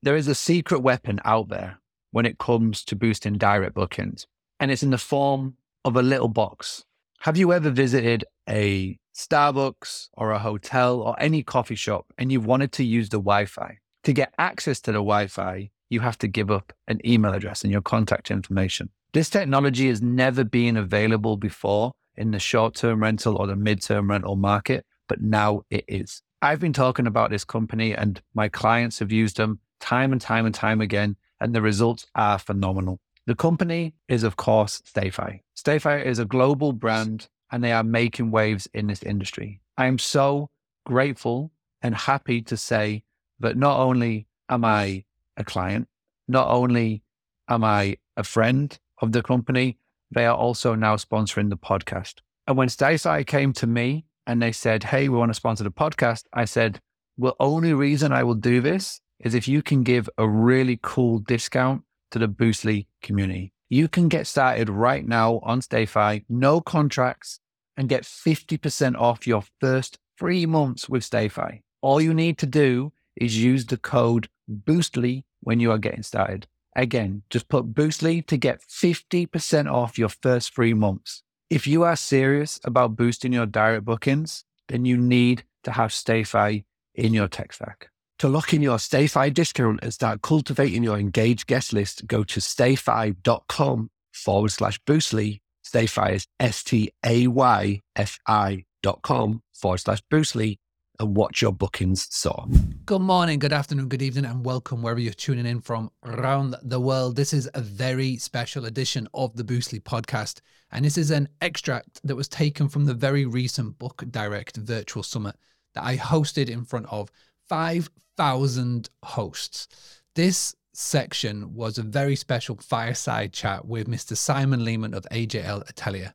There is a secret weapon out there when it comes to boosting direct bookings, and it's in the form of a little box. Have you ever visited a Starbucks or a hotel or any coffee shop and you wanted to use the Wi Fi? To get access to the Wi Fi, you have to give up an email address and your contact information. This technology has never been available before in the short term rental or the mid term rental market, but now it is. I've been talking about this company and my clients have used them time and time and time again, and the results are phenomenal. The company is, of course, StayFi. StayFi is a global brand and they are making waves in this industry. I am so grateful and happy to say that not only am I a client, not only am I a friend of the company, they are also now sponsoring the podcast. And when StayFi came to me and they said, Hey, we want to sponsor the podcast, I said, Well, only reason I will do this is if you can give a really cool discount to the Boostly community. You can get started right now on StayFi, no contracts, and get 50% off your first three months with StayFi. All you need to do is use the code Boostly when you are getting started. Again, just put Boostly to get 50% off your first three months. If you are serious about boosting your direct bookings, then you need to have StayFi in your tech stack. To lock in your StayFi discount and start cultivating your engaged guest list, go to stayfi.com forward slash boostly. StayFi is S T A Y F I dot com forward slash boostly and watch your bookings soar. Good morning, good afternoon, good evening, and welcome wherever you're tuning in from around the world. This is a very special edition of the Boostly podcast, and this is an extract that was taken from the very recent Book Direct Virtual Summit that I hosted in front of 5,000 hosts. This section was a very special fireside chat with Mr. Simon Lehmann of AJL Atelier.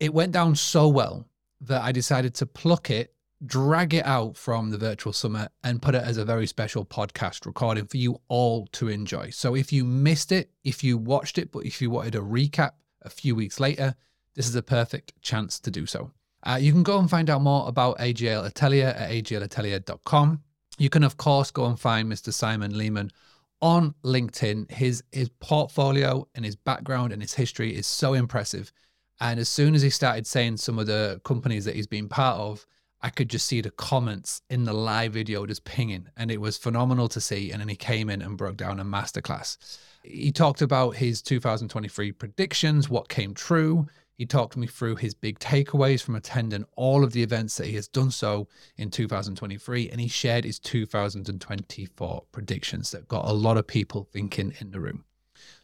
It went down so well that I decided to pluck it, drag it out from the virtual summit, and put it as a very special podcast recording for you all to enjoy. So if you missed it, if you watched it, but if you wanted a recap a few weeks later, this is a perfect chance to do so. Uh, you can go and find out more about AJL Atelier at ajlatelier.com. You can, of course, go and find Mr. Simon Lehmann on LinkedIn. His his portfolio and his background and his history is so impressive. And as soon as he started saying some of the companies that he's been part of, I could just see the comments in the live video just pinging, and it was phenomenal to see. And then he came in and broke down a masterclass. He talked about his 2023 predictions, what came true. He talked me through his big takeaways from attending all of the events that he has done so in 2023, and he shared his 2024 predictions that got a lot of people thinking in the room.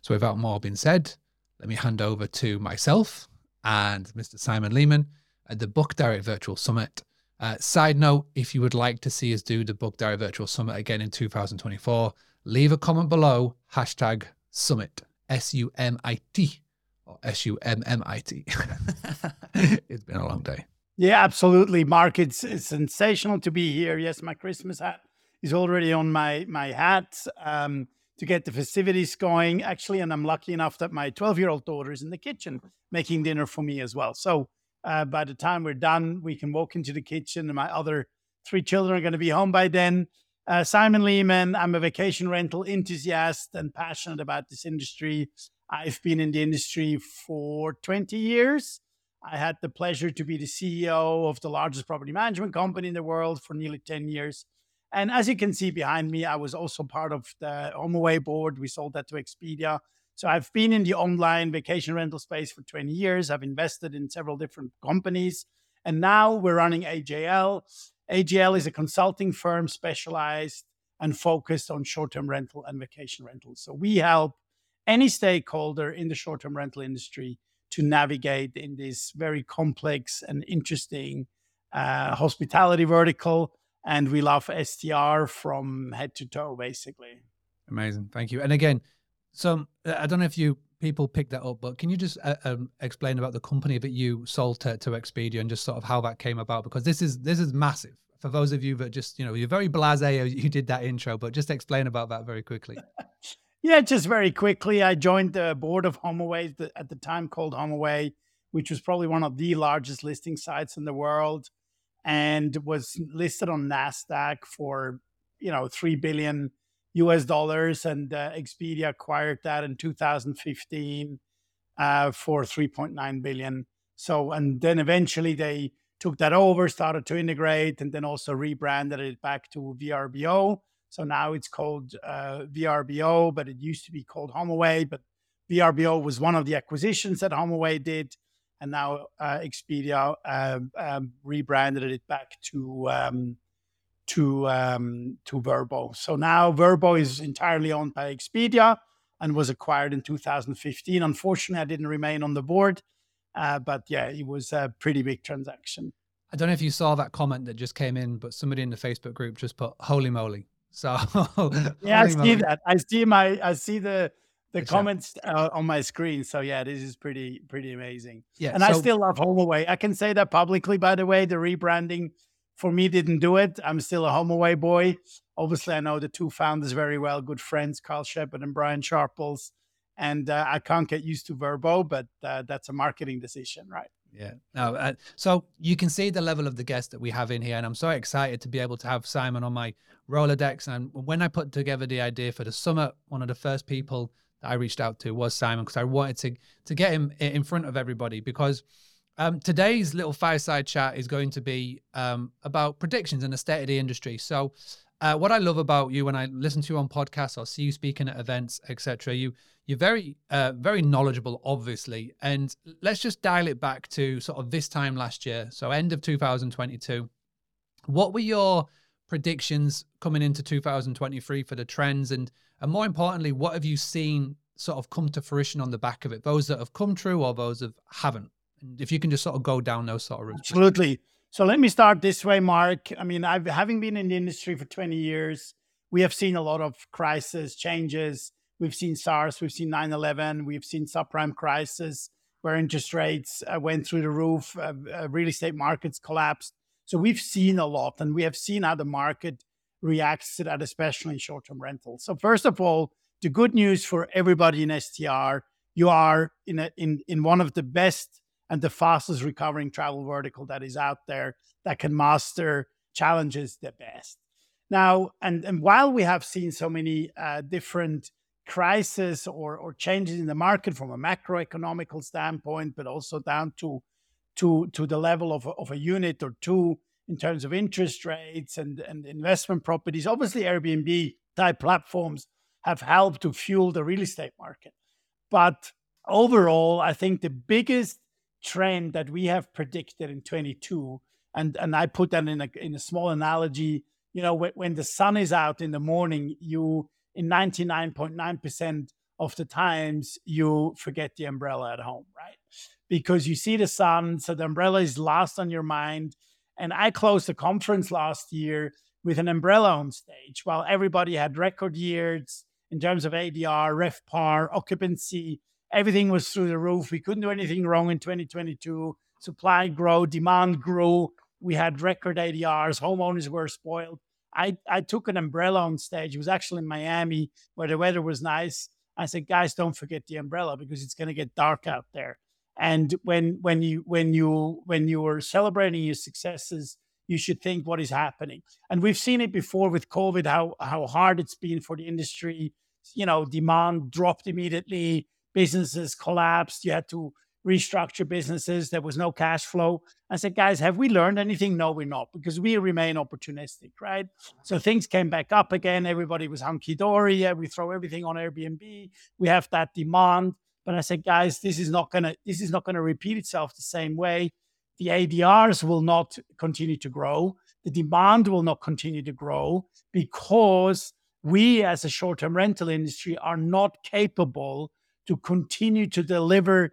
So, without more being said, let me hand over to myself and Mr. Simon Lehmann at the Book Direct Virtual Summit. Uh, side note if you would like to see us do the Book Direct Virtual Summit again in 2024, leave a comment below hashtag summit, S U M I T or S U M M I T. It's been a long day. Yeah, absolutely, Mark. It's, it's sensational to be here. Yes, my Christmas hat is already on my my hat um, to get the festivities going. Actually, and I'm lucky enough that my 12 year old daughter is in the kitchen making dinner for me as well. So uh, by the time we're done, we can walk into the kitchen, and my other three children are going to be home by then. Uh, Simon Lehmann, I'm a vacation rental enthusiast and passionate about this industry. I've been in the industry for 20 years. I had the pleasure to be the CEO of the largest property management company in the world for nearly 10 years. And as you can see behind me, I was also part of the HomeAway board. We sold that to Expedia. So I've been in the online vacation rental space for 20 years. I've invested in several different companies. And now we're running AJL. AJL is a consulting firm specialized and focused on short term rental and vacation rentals. So we help any stakeholder in the short term rental industry to navigate in this very complex and interesting uh, hospitality vertical. And we love STR from head to toe, basically. Amazing. Thank you. And again, so I don't know if you people picked that up, but can you just uh, um, explain about the company that you sold to, to Expedia and just sort of how that came about? Because this is this is massive for those of you that just you know you're very blasé. You did that intro, but just explain about that very quickly. Yeah, just very quickly, I joined the board of HomeAway at the time called HomeAway, which was probably one of the largest listing sites in the world, and was listed on Nasdaq for you know three billion US dollars, and uh, Expedia acquired that in 2015 uh, for 3.9 billion. So, and then eventually they took that over, started to integrate, and then also rebranded it back to VRBO. So now it's called uh, VRBO, but it used to be called HomeAway. But VRBO was one of the acquisitions that HomeAway did, and now uh, Expedia um, um, rebranded it back to um, to um, to Vrbo. So now Vrbo is entirely owned by Expedia and was acquired in 2015. Unfortunately, I didn't remain on the board, uh, but yeah, it was a pretty big transaction. I don't know if you saw that comment that just came in, but somebody in the Facebook group just put "Holy moly!" So yeah, I see that. I see my I see the the comments uh, on my screen. So yeah, this is pretty pretty amazing. Yeah, and so, I still love HomeAway. I can say that publicly. By the way, the rebranding for me didn't do it. I'm still a HomeAway boy. Obviously, I know the two founders very well, good friends, Carl Shepherd and Brian Sharples. And uh, I can't get used to Vrbo, but uh, that's a marketing decision, right? Yeah. No. Uh, so you can see the level of the guest that we have in here, and I'm so excited to be able to have Simon on my Rolodex. And when I put together the idea for the summit, one of the first people that I reached out to was Simon because I wanted to to get him in front of everybody because um, today's little fireside chat is going to be um, about predictions and the state of the industry. So, uh, what I love about you when I listen to you on podcasts or see you speaking at events, etc., you you're very uh, very knowledgeable, obviously. And let's just dial it back to sort of this time last year, so end of 2022. What were your predictions coming into 2023 for the trends, and and more importantly, what have you seen sort of come to fruition on the back of it? Those that have come true or those that haven't? And if you can just sort of go down those sort of routes. Absolutely. So let me start this way, Mark. I mean, I've having been in the industry for 20 years, we have seen a lot of crisis changes. We've seen SARS, we've seen 9/11, we've seen subprime crisis where interest rates uh, went through the roof, uh, uh, real estate markets collapsed. So we've seen a lot, and we have seen how the market reacts to that, especially in short-term rentals. So first of all, the good news for everybody in STR, you are in a, in in one of the best and the fastest recovering travel vertical that is out there that can master challenges the best. Now, and, and while we have seen so many uh, different crises or, or changes in the market from a macroeconomical standpoint, but also down to, to, to the level of of a unit or two in terms of interest rates and, and investment properties, obviously Airbnb type platforms have helped to fuel the real estate market. But overall, I think the biggest trend that we have predicted in 22 and and I put that in a in a small analogy. You know when, when the sun is out in the morning you in 99.9% of the times you forget the umbrella at home right? Because you see the sun so the umbrella is last on your mind. And I closed a conference last year with an umbrella on stage while everybody had record years in terms of ADR, RevPAR, occupancy, everything was through the roof. We couldn't do anything wrong in 2022. Supply grew, demand grew. We had record ADRs. Homeowners were spoiled. I, I took an umbrella on stage. It was actually in Miami where the weather was nice. I said, guys, don't forget the umbrella because it's going to get dark out there. And when when you when you when you are celebrating your successes, you should think what is happening. And we've seen it before with COVID, how how hard it's been for the industry. You know, demand dropped immediately businesses collapsed. You had to restructure businesses. There was no cash flow. I said, guys, have we learned anything? No, we're not, because we remain opportunistic, right? So things came back up again. Everybody was hunky dory. Yeah, we throw everything on Airbnb. We have that demand. But I said, guys, this is not gonna this is not gonna repeat itself the same way. The ADRs will not continue to grow. The demand will not continue to grow because we, as a short-term rental industry, are not capable to continue to deliver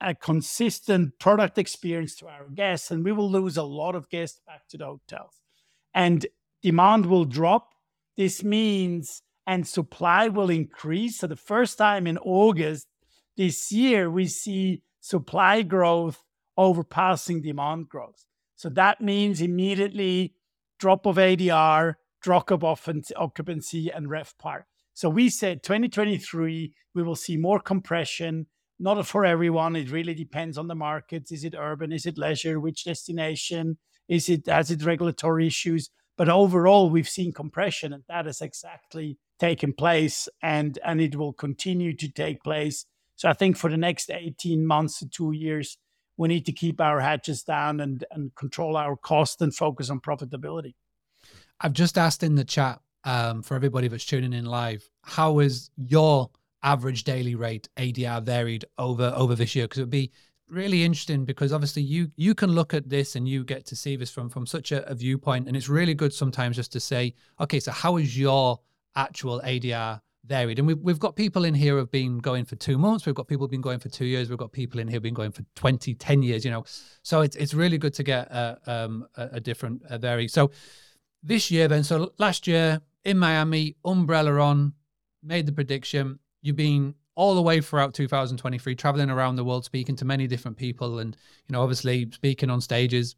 a consistent product experience to our guests. And we will lose a lot of guests back to the hotels. And demand will drop. This means, and supply will increase. So, the first time in August this year, we see supply growth overpassing demand growth. So, that means immediately drop of ADR, drop of occupancy, and RevPAR. So we said 2023, we will see more compression, not for everyone. It really depends on the markets. Is it urban? Is it leisure? Which destination? Is it, has it regulatory issues? But overall, we've seen compression, and that has exactly taken place, and and it will continue to take place. So I think for the next 18 months to two years, we need to keep our hatches down and, and control our cost and focus on profitability. I've just asked in the chat um, for everybody that's tuning in live, how is your average daily rate ADR varied over over this year? Because it would be really interesting because obviously you you can look at this and you get to see this from from such a, a viewpoint, and it's really good sometimes just to say, okay, so how is your actual ADR varied. And we've, we've got people in here who've been going for two months. We've got people who've been going for two years. We've got people in here who've been going for 20, 10 years, you know. So it's, it's really good to get a, um, a, a different a vary. So this year then, so last year in Miami, umbrella on, made the prediction. You've been all the way throughout 2023, traveling around the world, speaking to many different people and, you know, obviously speaking on stages.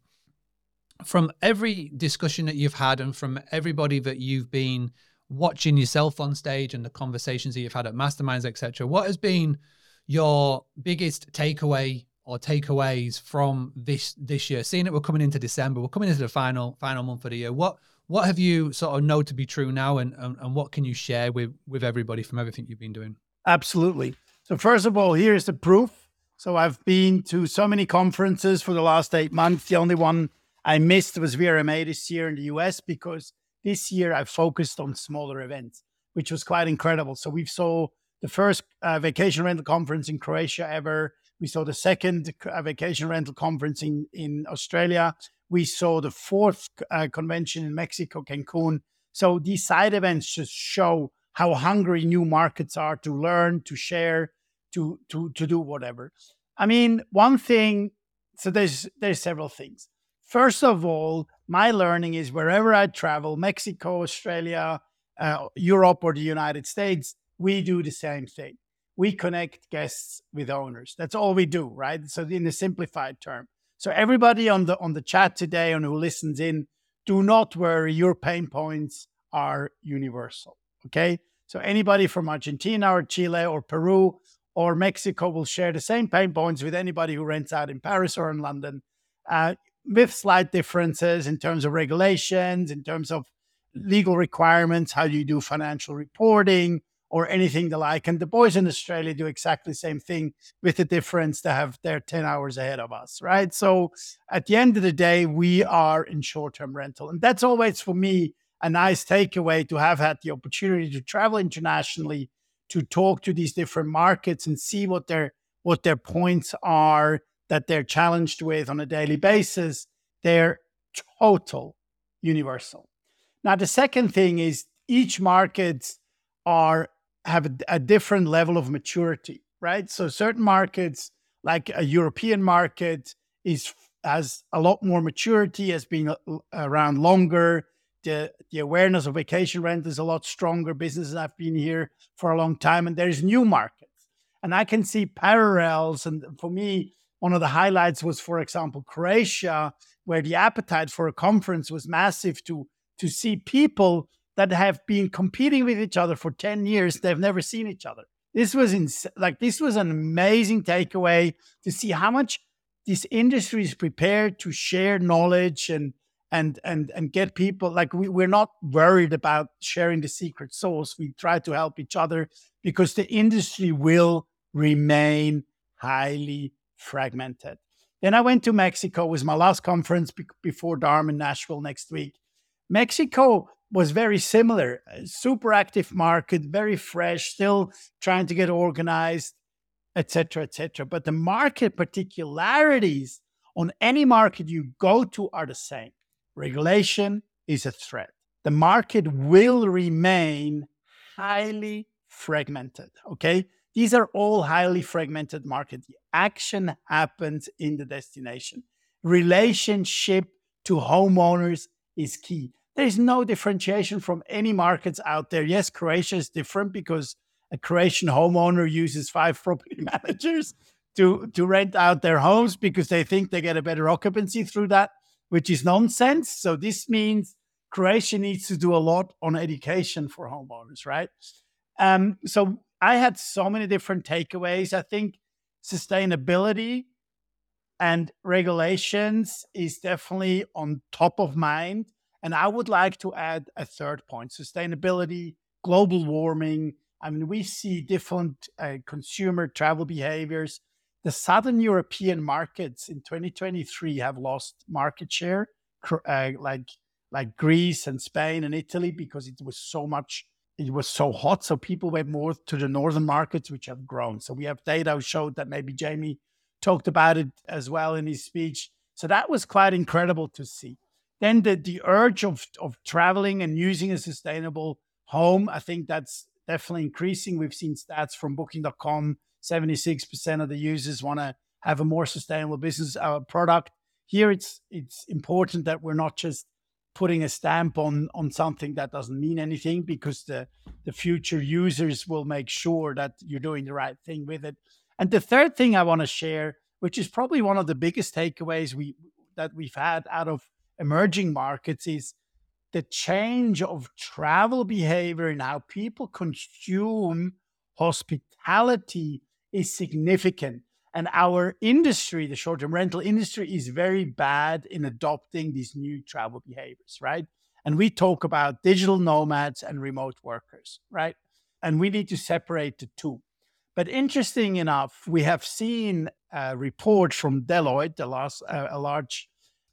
From every discussion that you've had and from everybody that you've been watching yourself on stage and the conversations that you've had at masterminds, etc. What has been your biggest takeaway or takeaways from this this year? Seeing that we're coming into December, we're coming into the final final month of the year. What what have you sort of know to be true now, and and, and what can you share with with everybody from everything you've been doing? Absolutely. So first of all, here's the proof. So I've been to so many conferences for the last eight months. The only one I missed was VRMA this year in the US because this year, I focused on smaller events, which was quite incredible. So we saw the first uh, vacation rental conference in Croatia ever. We saw the second uh, vacation rental conference in, in Australia. We saw the fourth uh, convention in Mexico, Cancun. So these side events just show how hungry new markets are to learn, to share, to to to do whatever. I mean, one thing. So there's there's several things. First of all, my learning is wherever I travel, Mexico, Australia, uh, Europe, or the United States, we do the same thing. We connect guests with owners. That's all we do, right? So in a simplified term. So everybody on the on the chat today and who listens in, do not worry. Your pain points are universal. Okay. So anybody from Argentina or Chile or Peru or Mexico will share the same pain points with anybody who rents out in Paris or in London. Uh, with slight differences in terms of regulations, in terms of legal requirements, how do you do financial reporting or anything the like. And the boys in Australia do exactly the same thing with the difference they have they're 10 hours ahead of us, right? So at the end of the day, we are in short-term rental. And that's always for me a nice takeaway to have had the opportunity to travel internationally, to talk to these different markets and see what their what their points are that they're challenged with on a daily basis, they're total universal. Now, the second thing is each market are have a, a different level of maturity, right? So certain markets, like a European market, is has a lot more maturity, has been uh, around longer. The, the awareness of vacation rent is a lot stronger. Businesses have been here for a long time, and there's new markets. And I can see parallels. And for me, one of the highlights was, for example, Croatia, where the appetite for a conference was massive to, to see people that have been competing with each other for 10 years. They've never seen each other. This was ins- like this was an amazing takeaway to see how much this industry is prepared to share knowledge and and and and get people like we, we're not worried about sharing the secret sauce. We try to help each other because the industry will remain highly fragmented. Then I went to Mexico. It was my last conference be- before Dharma in Nashville next week. Mexico was very similar, super active market, very fresh, still trying to get organized, etc., etc. But the market particularities on any market you go to are the same. Regulation is a threat. The market will remain highly fragmented. Okay. These are all highly fragmented markets. The action happens in the destination. Relationship to homeowners is key. There is no differentiation from any markets out there. Yes, Croatia is different because a Croatian homeowner uses five property managers to, to rent out their homes because they think they get a better occupancy through that, which is nonsense. So this means Croatia needs to do a lot on education for homeowners, right? Um, so I had so many different takeaways. I think sustainability and regulations is definitely on top of mind. And I would like to add a third point sustainability, global warming. I mean, we see different uh, consumer travel behaviors. The Southern European markets in 2023 have lost market share, uh, like like Greece and Spain and Italy, because it was so much, it was so hot. So people went more to the northern markets, which have grown. So we have data showed that maybe Jamie talked about it as well in his speech. So that was quite incredible to see. Then the, the urge of, of traveling and using a sustainable home, I think that's definitely increasing. We've seen stats from booking.com 76% of the users want to have a more sustainable business uh, product. Here it's it's important that we're not just putting a stamp on on something that doesn't mean anything because the the future users will make sure that you're doing the right thing with it. And the third thing I want to share, which is probably one of the biggest takeaways we that we've had out of emerging markets is the change of travel behavior and how people consume hospitality is significant. And our industry, the short term rental industry, is very bad in adopting these new travel behaviors, right? And we talk about digital nomads and remote workers, right? And we need to separate the two. But interesting enough, we have seen a report from Deloitte, the last, uh, a large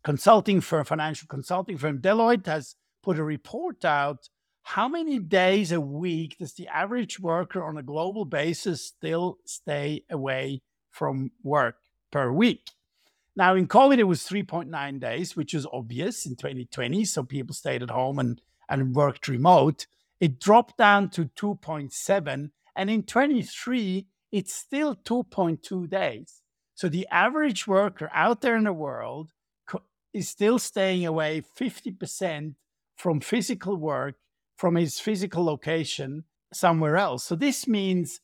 consulting firm, financial consulting firm, Deloitte has put a report out. How many days a week does the average worker on a global basis still stay away from work per week? Now, in COVID, it was 3.9 days, which was obvious in 2020. So people stayed at home and, and worked remote. It dropped down to 2.7. And in 23, it's still 2.2 days. So the average worker out there in the world is still staying away 50% from physical work from his physical location somewhere else. So this means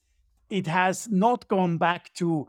it has not gone back to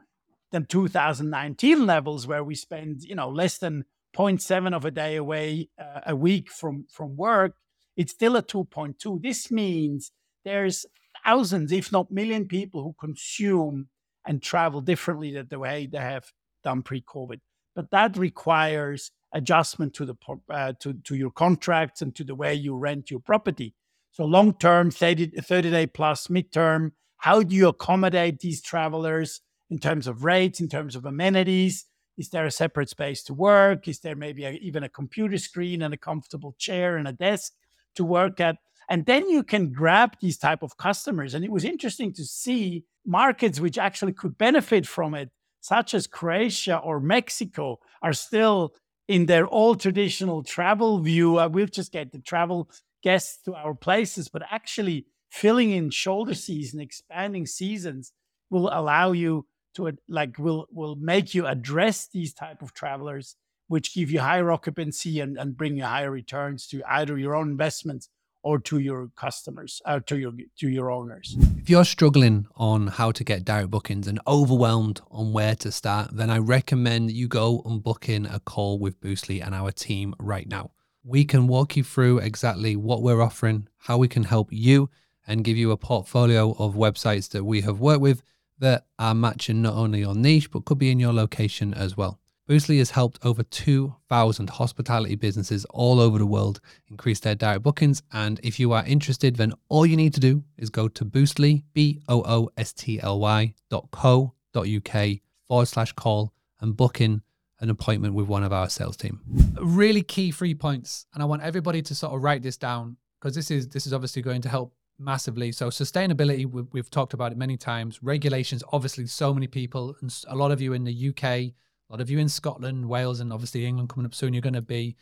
the 2019 levels where we spend, you know, less than 0.7 of a day away uh, a week from from work. It's still a 2.2. This means there's thousands, if not million people who consume and travel differently than the way they have done pre-COVID. But that requires adjustment to the uh, to to your contracts and to the way you rent your property. So long term, 30, 30 day plus, midterm. How do you accommodate these travelers in terms of rates, in terms of amenities? Is there a separate space to work? Is there maybe a, even a computer screen and a comfortable chair and a desk to work at? And then you can grab these type of customers. And it was interesting to see markets which actually could benefit from it, such as Croatia or Mexico, are still in their old traditional travel view, uh, we'll just get the travel guests to our places, but actually filling in shoulder season, expanding seasons will allow you to like will will make you address these type of travelers, which give you higher occupancy and, and bring you higher returns to either your own investments or to your customers or uh, to your to your owners. If you're struggling on how to get direct bookings and overwhelmed on where to start, then I recommend you go and book in a call with Boostly and our team right now. We can walk you through exactly what we're offering, how we can help you, and give you a portfolio of websites that we have worked with that are matching not only your niche, but could be in your location as well. Boostly has helped over 2,000 hospitality businesses all over the world increase their direct bookings. And if you are interested, then all you need to do is go to Boostly, B O O S T L Y dot co dot UK forward slash call and book in an appointment with one of our sales team. Really key three points. And I want everybody to sort of write this down because this is this is obviously going to help massively. So sustainability, we've talked about it many times. Regulations, obviously, so many people and a lot of you in the UK a lot of you in Scotland, Wales, and obviously England coming up soon, you're going to be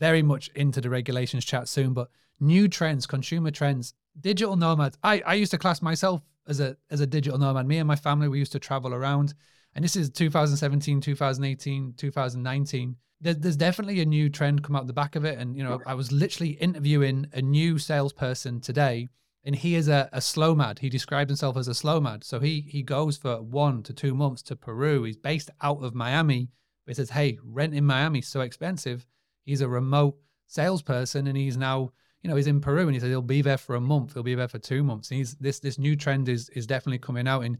very much into the regulations chat soon. But new trends, consumer trends, digital nomads. I, I used to class myself as a as a digital nomad. Me and my family, we used to travel around. And this is 2017, 2018, 2019. There, there's definitely a new trend come out the back of it. And, you know, I was literally interviewing a new salesperson today and he is a, a slow mad. He describes himself as a slow mad. So he he goes for one to two months to Peru. He's based out of Miami. He says, "Hey, rent in Miami so expensive." He's a remote salesperson, and he's now you know he's in Peru, and he says he'll be there for a month. He'll be there for two months. And he's this this new trend is is definitely coming out, and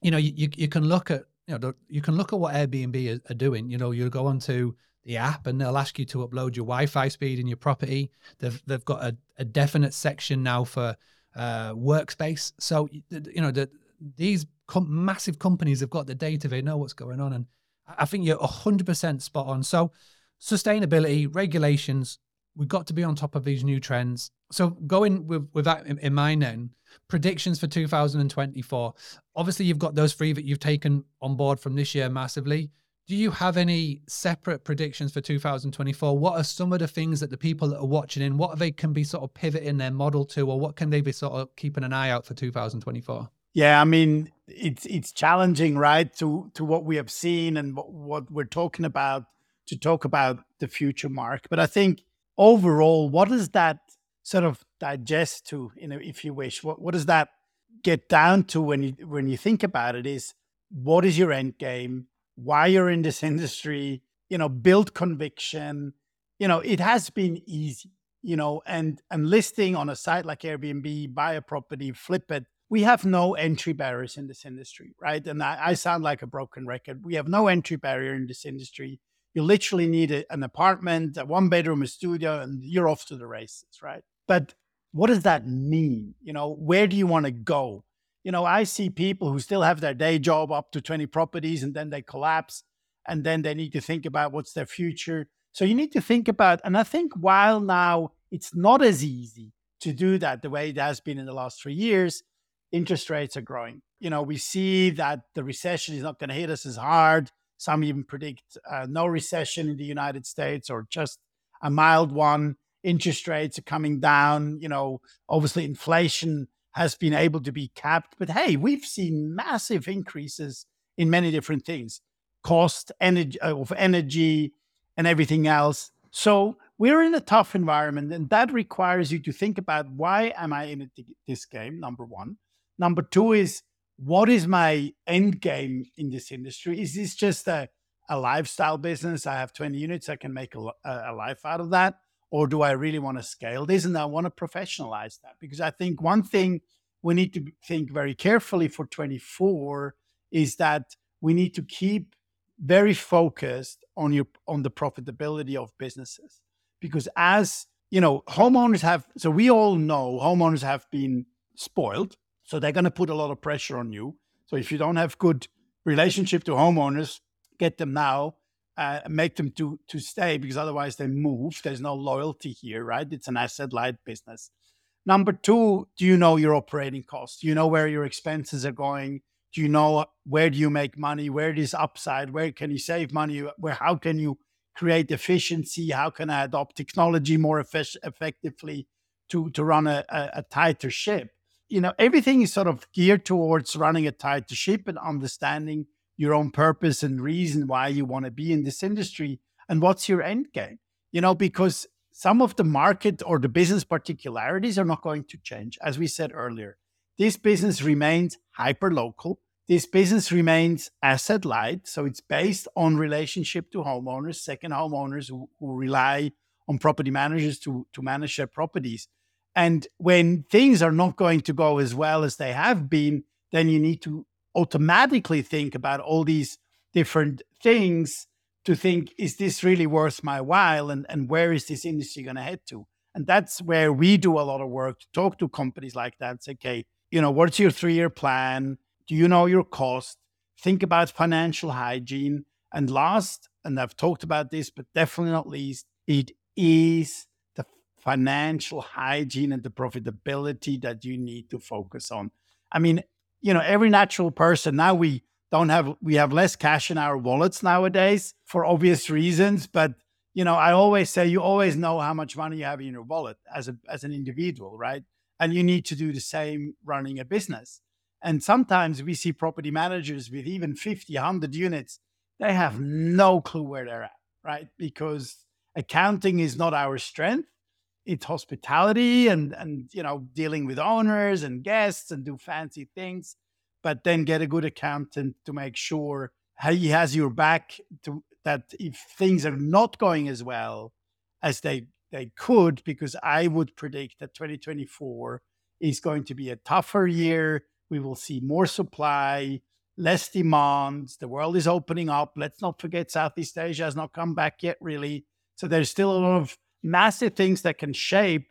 you know you you, you can look at you know you can look at what Airbnb are, are doing. You know you go onto the app and they'll ask you to upload your Wi-Fi speed in your property. They've they've got a, a definite section now for uh, workspace. So you know the, these com- massive companies have got the data; they know what's going on, and I think you're hundred percent spot on. So sustainability regulations, we've got to be on top of these new trends. So going with with that in, in mind, then predictions for 2024. Obviously, you've got those three that you've taken on board from this year massively do you have any separate predictions for 2024? What are some of the things that the people that are watching in, what they can be sort of pivoting their model to, or what can they be sort of keeping an eye out for 2024? Yeah, I mean, it's it's challenging, right, to to what we have seen and what, what we're talking about to talk about the future, Mark. But I think overall, what does that sort of digest to, you know, if you wish? What what does that get down to when you when you think about it? Is what is your end game? Why you're in this industry, you know, build conviction. You know, it has been easy, you know, and and listing on a site like Airbnb, buy a property, flip it. We have no entry barriers in this industry, right? And I, I sound like a broken record. We have no entry barrier in this industry. You literally need a, an apartment, a one bedroom, a studio, and you're off to the races, right? But what does that mean? You know, where do you want to go? You know, I see people who still have their day job up to 20 properties and then they collapse and then they need to think about what's their future. So you need to think about, and I think while now it's not as easy to do that the way it has been in the last three years, interest rates are growing. You know, we see that the recession is not going to hit us as hard. Some even predict uh, no recession in the United States or just a mild one. Interest rates are coming down. You know, obviously inflation has been able to be capped. But hey, we've seen massive increases in many different things cost energy, uh, of energy and everything else. So we're in a tough environment, and that requires you to think about why am I in this game? Number one. Number two is what is my end game in this industry? Is this just a, a lifestyle business? I have 20 units, I can make a, a life out of that or do I really want to scale this? And I want to professionalize that? Because I think one thing we need to think very carefully for 24 is that we need to keep very focused on your on the profitability of businesses. Because as you know homeowners have so we all know homeowners have been spoiled so they're going to put a lot of pressure on you. So if you don't have good relationship to homeowners get them now uh, make them to to stay because otherwise they move. There's no loyalty here, right? It's an asset light business. Number two, do you know your operating costs? Do you know where your expenses are going? Do you know where do you make money? Where is upside? Where can you save money? Where how can you create efficiency? How can I adopt technology more effic- effectively to to run a, a, a tighter ship? You know, everything is sort of geared towards running a tighter ship and understanding your own purpose and reason why you want to be in this industry and what's your end game? You know because some of the market or the business particularities are not going to change. As we said earlier this business remains hyper local this business remains asset light so it's based on relationship to homeowners second homeowners who, who rely on property managers to, to manage their properties. And when things are not going to go as well as they have been then you need to automatically think about all these different things to think, is this really worth my while? And, and where is this industry going to head to? And that's where we do a lot of work to talk to companies like that. Say, okay, you know, what's your three year plan? Do you know your cost? Think about financial hygiene. And last, and I've talked about this, but definitely not least, it is the financial hygiene and the profitability that you need to focus on. I mean, you know, every natural person now we don't have we have less cash in our wallets nowadays for obvious reasons, but you know, I always say you always know how much money you have in your wallet as a as an individual, right? And you need to do the same running a business. And sometimes we see property managers with even 50, 100 units, they have no clue where they're at, right? Because accounting is not our strength it's hospitality and and you know dealing with owners and guests and do fancy things but then get a good accountant to make sure he has your back to that if things are not going as well as they they could because i would predict that 2024 is going to be a tougher year we will see more supply less demand. The world is opening up. Let's not forget Southeast Asia has not come back yet, really. So there's still a lot of massive things that can shape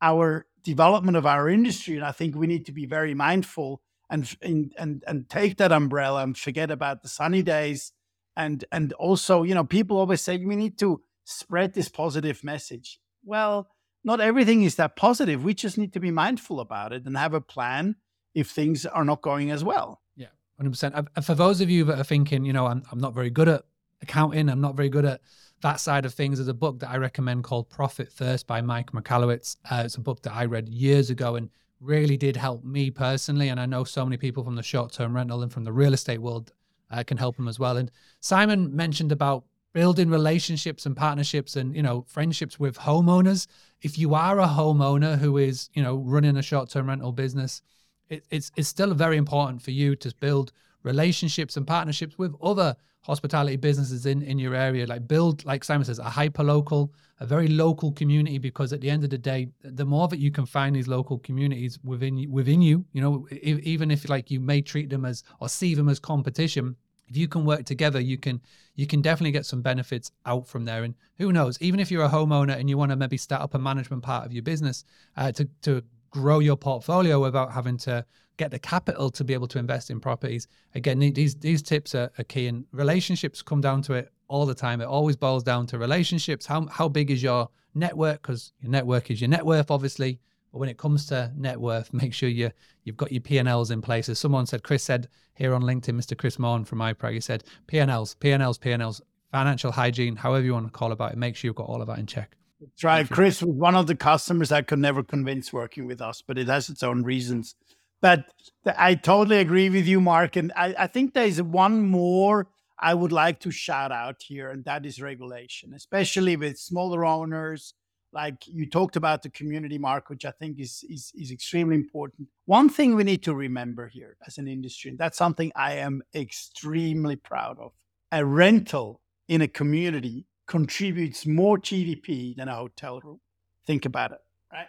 our development of our industry. And I think we need to be very mindful and and and, take that umbrella and forget about the sunny days. And and also, you know, people always say we need to spread this positive message. Well, not everything is that positive. We just need to be mindful about it and have a plan if things are not going as well. Yeah, 100%. And For those of you that are thinking, you know, I'm, I'm not very good at accounting, I'm not very good at that side of things, is a book that I recommend called Profit First by Mike Michalowicz. Uh, it's a book that I read years ago and really did help me personally. And I know so many people from the short term rental and from the real estate world uh, can help them as well. And Simon mentioned about building relationships and partnerships and you know friendships with homeowners if you are a homeowner who is you know running a short-term rental business it, it's it's still very important for you to build relationships and partnerships with other hospitality businesses in in your area like build like simon says a hyper local a very local community because at the end of the day the more that you can find these local communities within within you you know even if like you may treat them as or see them as competition if you can work together you can you can definitely get some benefits out from there. And who knows even if you're a homeowner and you want to maybe start up a management part of your business uh, to to grow your portfolio without having to get the capital to be able to invest in properties again these these tips are, are key and relationships come down to it all the time it always boils down to relationships how how big is your network because your network is your net worth obviously but when it comes to net worth, make sure you you've got your P&Ls in place. As someone said, Chris said here on LinkedIn, Mr. Chris Morn from iPrag, he said P&Ls, P&Ls, P&Ls, financial hygiene, however you want to call about it. Make sure you've got all of that in check. That's right. Chris was one of the customers I could never convince working with us, but it has its own reasons. But I totally agree with you, Mark. And I, I think there's one more I would like to shout out here, and that is regulation, especially with smaller owners. Like you talked about the community mark which i think is, is is extremely important. One thing we need to remember here as an industry and that's something i am extremely proud of. A rental in a community contributes more gdp than a hotel room. Think about it right?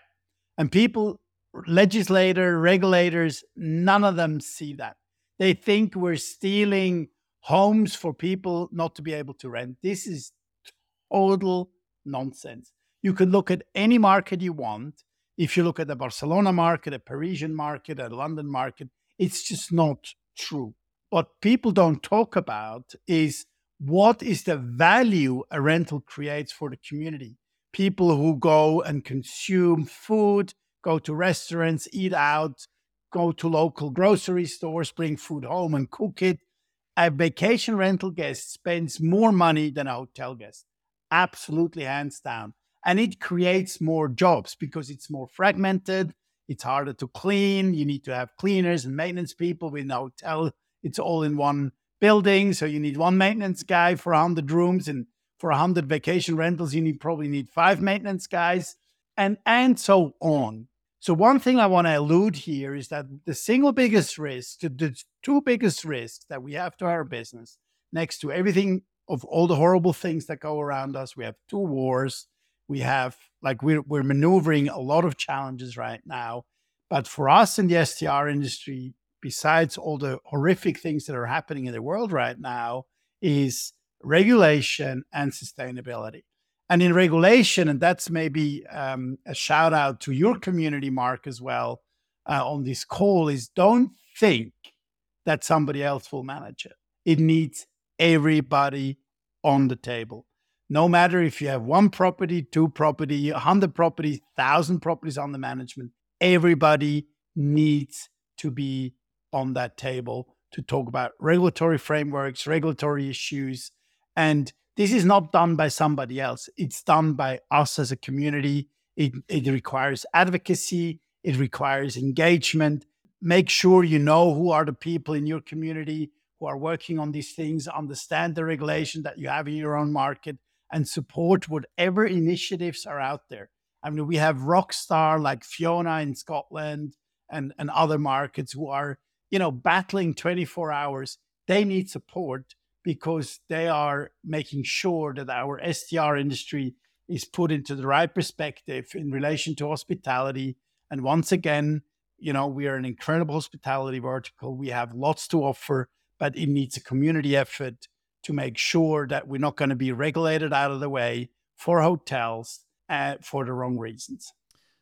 And people legislator regulators none of them see that they think we're stealing homes for people not to be able to rent this is total nonsense you could look at any market you want. If you look at the Barcelona market, a Parisian market, a London market, it's just not true. What people don't talk about is what is the value a rental creates for the community. People who go and consume food, go to restaurants, eat out, go to local grocery stores, bring food home and cook it. A vacation rental guest spends more money than a hotel guest. Absolutely, hands down and it creates more jobs because it's more fragmented it's harder to clean you need to have cleaners and maintenance people with no hotel it's all in one building so you need one maintenance guy for 100 rooms and for 100 vacation rentals you need probably need five maintenance guys and and so on so one thing i want to allude here is that the single biggest risk the two biggest risks that we have to our business next to everything of all the horrible things that go around us we have two wars we have like we're we're maneuvering a lot of challenges right now. But for us in the STR industry, besides all the horrific things that are happening in the world right now, is regulation and sustainability. And in regulation, and that's maybe um, a shout out to your community, Mark, as well, uh, on this call, is don't think that somebody else will manage it. It needs everybody on the table no matter if you have one property, two property, 100 properties, 1,000 properties on the management, everybody needs to be on that table to talk about regulatory frameworks, regulatory issues. And this is not done by somebody else. It's done by us as a community. It, it requires advocacy, it requires engagement. Make sure you know who are the people in your community who are working on these things, understand the regulation that you have in your own market, and support whatever initiatives are out there. I mean, we have Rockstar like Fiona in Scotland and, and other markets who are, you know, battling 24 hours. They need support because they are making sure that our STR industry is put into the right perspective in relation to hospitality. And once again, you know, we are an incredible hospitality vertical. We have lots to offer, but it needs a community effort to make sure that we're not going to be regulated out of the way for hotels uh, for the wrong reasons.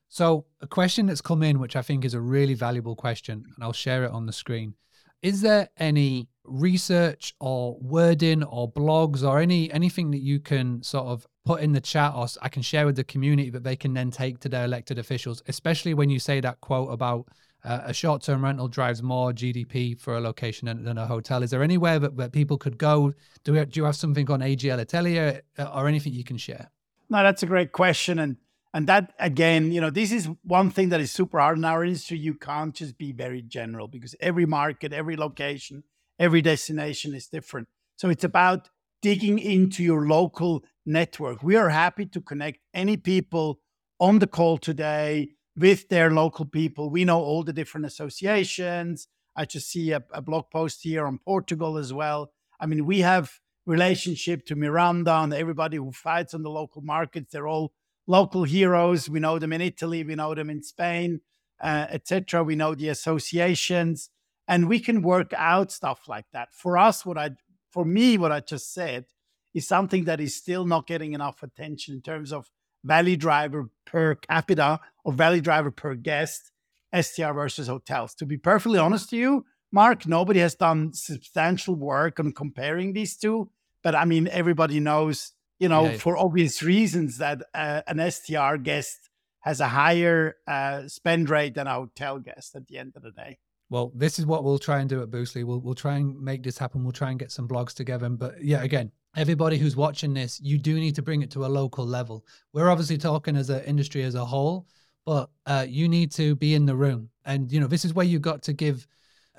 So, a question that's come in, which I think is a really valuable question, and I'll share it on the screen. Is there any research or wording or blogs or any anything that you can sort of put in the chat or I can share with the community that they can then take to their elected officials, especially when you say that quote about uh, a short-term rental drives more GDP for a location than, than a hotel. Is there anywhere that, that people could go? Do, we, do you have something on AJL Atelier uh, or anything you can share? No, that's a great question, and and that again, you know, this is one thing that is super hard in our industry. You can't just be very general because every market, every location, every destination is different. So it's about digging into your local network. We are happy to connect any people on the call today with their local people. We know all the different associations. I just see a, a blog post here on Portugal as well. I mean, we have relationship to Miranda and everybody who fights on the local markets. They're all local heroes. We know them in Italy, we know them in Spain, uh, etc. We know the associations, and we can work out stuff like that. For us, what I, for me, what I just said is something that is still not getting enough attention in terms of value driver per capita or value driver per guest, STR versus hotels. To be perfectly honest to you, Mark, nobody has done substantial work on comparing these two. But I mean, everybody knows, you know, yeah. for obvious reasons that uh, an STR guest has a higher uh, spend rate than a hotel guest at the end of the day. Well, this is what we'll try and do at Boostly. We'll we'll try and make this happen. We'll try and get some blogs together. But yeah, again, everybody who's watching this, you do need to bring it to a local level. We're obviously talking as an industry as a whole, but uh, you need to be in the room. And you know, this is where you got to give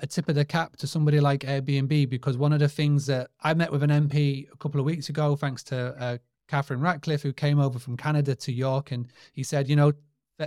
a tip of the cap to somebody like Airbnb because one of the things that I met with an MP a couple of weeks ago, thanks to uh, Catherine Ratcliffe, who came over from Canada to York, and he said, you know,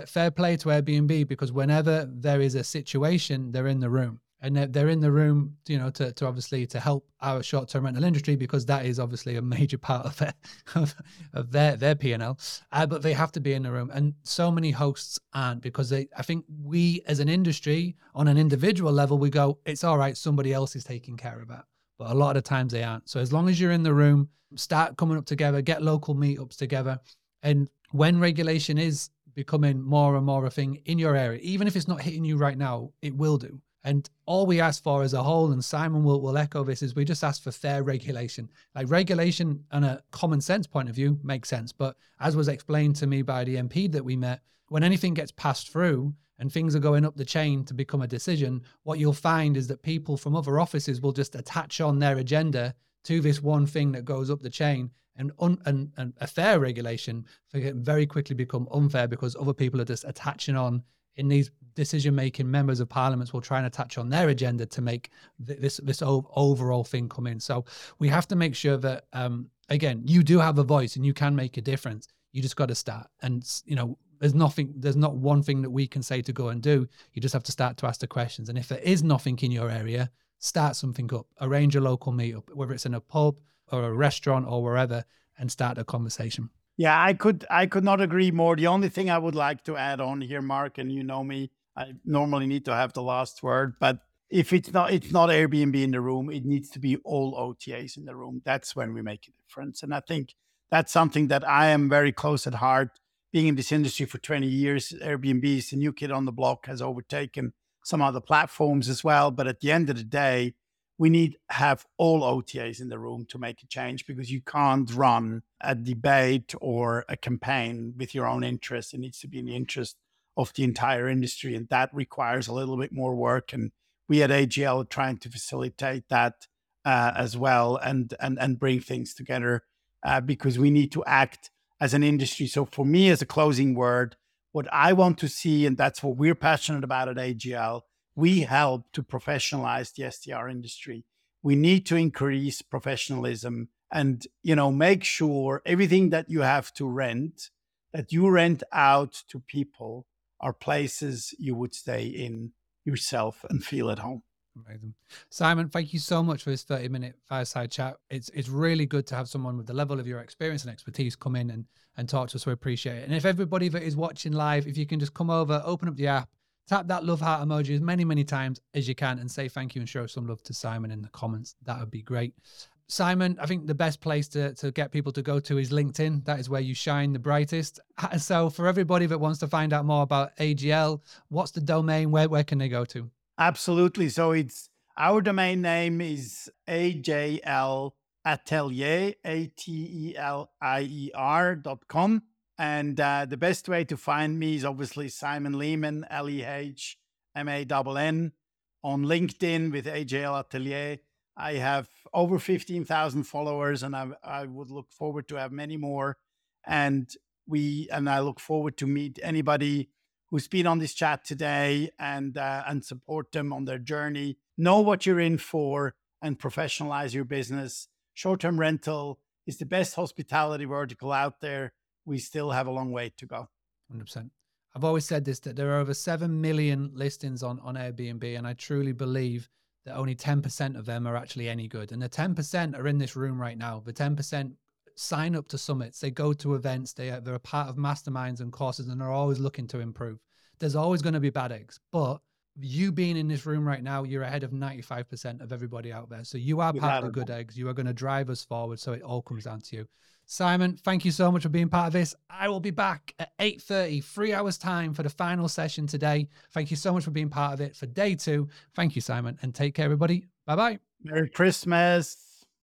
fair play to Airbnb because whenever there is a situation, they're in the room and they're in the room, you know, to, to obviously to help our short-term rental industry because that is obviously a major part of their of, of their their P and L. Uh, but they have to be in the room, and so many hosts aren't because they. I think we as an industry, on an individual level, we go, it's all right, somebody else is taking care of that. But a lot of the times they aren't. So as long as you're in the room, start coming up together, get local meetups together, and when regulation is becoming more and more a thing in your area, even if it's not hitting you right now, it will do and all we ask for as a whole, and Simon will, will echo this, is we just ask for fair regulation. Like regulation on a common sense point of view makes sense. But as was explained to me by the MP that we met, when anything gets passed through and things are going up the chain to become a decision, what you'll find is that people from other offices will just attach on their agenda to this one thing that goes up the chain. And, un, and, and a fair regulation can very quickly become unfair because other people are just attaching on in these decision making members of parliaments will try and attach on their agenda to make th- this this overall thing come in. So we have to make sure that um, again you do have a voice and you can make a difference. You just got to start. And you know there's nothing there's not one thing that we can say to go and do. You just have to start to ask the questions. And if there is nothing in your area start something up. Arrange a local meetup whether it's in a pub or a restaurant or wherever and start a conversation yeah, I could I could not agree more. The only thing I would like to add on here, Mark, and you know me, I normally need to have the last word, but if it's not it's not Airbnb in the room, it needs to be all OTAs in the room. That's when we make a difference. And I think that's something that I am very close at heart. Being in this industry for 20 years, Airbnb is the new kid on the block, has overtaken some other platforms as well. But at the end of the day, we need have all OTAs in the room to make a change because you can't run a debate or a campaign with your own interest. It needs to be in the interest of the entire industry, and that requires a little bit more work. And we at AJL are trying to facilitate that uh, as well, and and and bring things together uh, because we need to act as an industry. So for me, as a closing word, what I want to see, and that's what we're passionate about at AJL, we help to professionalize the STR industry. We need to increase professionalism and you know make sure everything that you have to rent that you rent out to people are places you would stay in yourself and feel at home. Amazing. Simon, thank you so much for this 30 minute fireside chat. It's it's really good to have someone with the level of your experience and expertise come in and, and talk to us. We appreciate it. And if everybody that is watching live, if you can just come over, open up the app, tap that love heart emoji as many, many times as you can and say thank you and show some love to Simon in the comments. That would be great. Simon, I think the best place to, to get people to go to is LinkedIn. That is where you shine the brightest. So, for everybody that wants to find out more about AJL, what's the domain? Where, where can they go to? Absolutely. So, it's our domain name is AJL Atelier, A T E L I E R dot com. And uh, the best way to find me is obviously Simon Lehmann, L E H M A N N, on LinkedIn with AJL Atelier. I have over 15,000 followers and I, I would look forward to have many more. And we, and I look forward to meet anybody who's been on this chat today and, uh, and support them on their journey. Know what you're in for and professionalize your business. Short term rental is the best hospitality vertical out there. We still have a long way to go. 100%. I've always said this that there are over 7 million listings on, on Airbnb, and I truly believe that only 10% of them are actually any good. And the 10% are in this room right now. The 10% sign up to summits, they go to events, they are, they're a part of masterminds and courses, and they're always looking to improve. There's always going to be bad eggs, but you being in this room right now, you're ahead of 95% of everybody out there. So you are part of the good eggs. You are going to drive us forward. So it all comes down to you. Simon, thank you so much for being part of this. I will be back at 8.30, three hours time for the final session today. Thank you so much for being part of it for day two. Thank you, Simon, and take care, everybody. Bye-bye. Merry Christmas.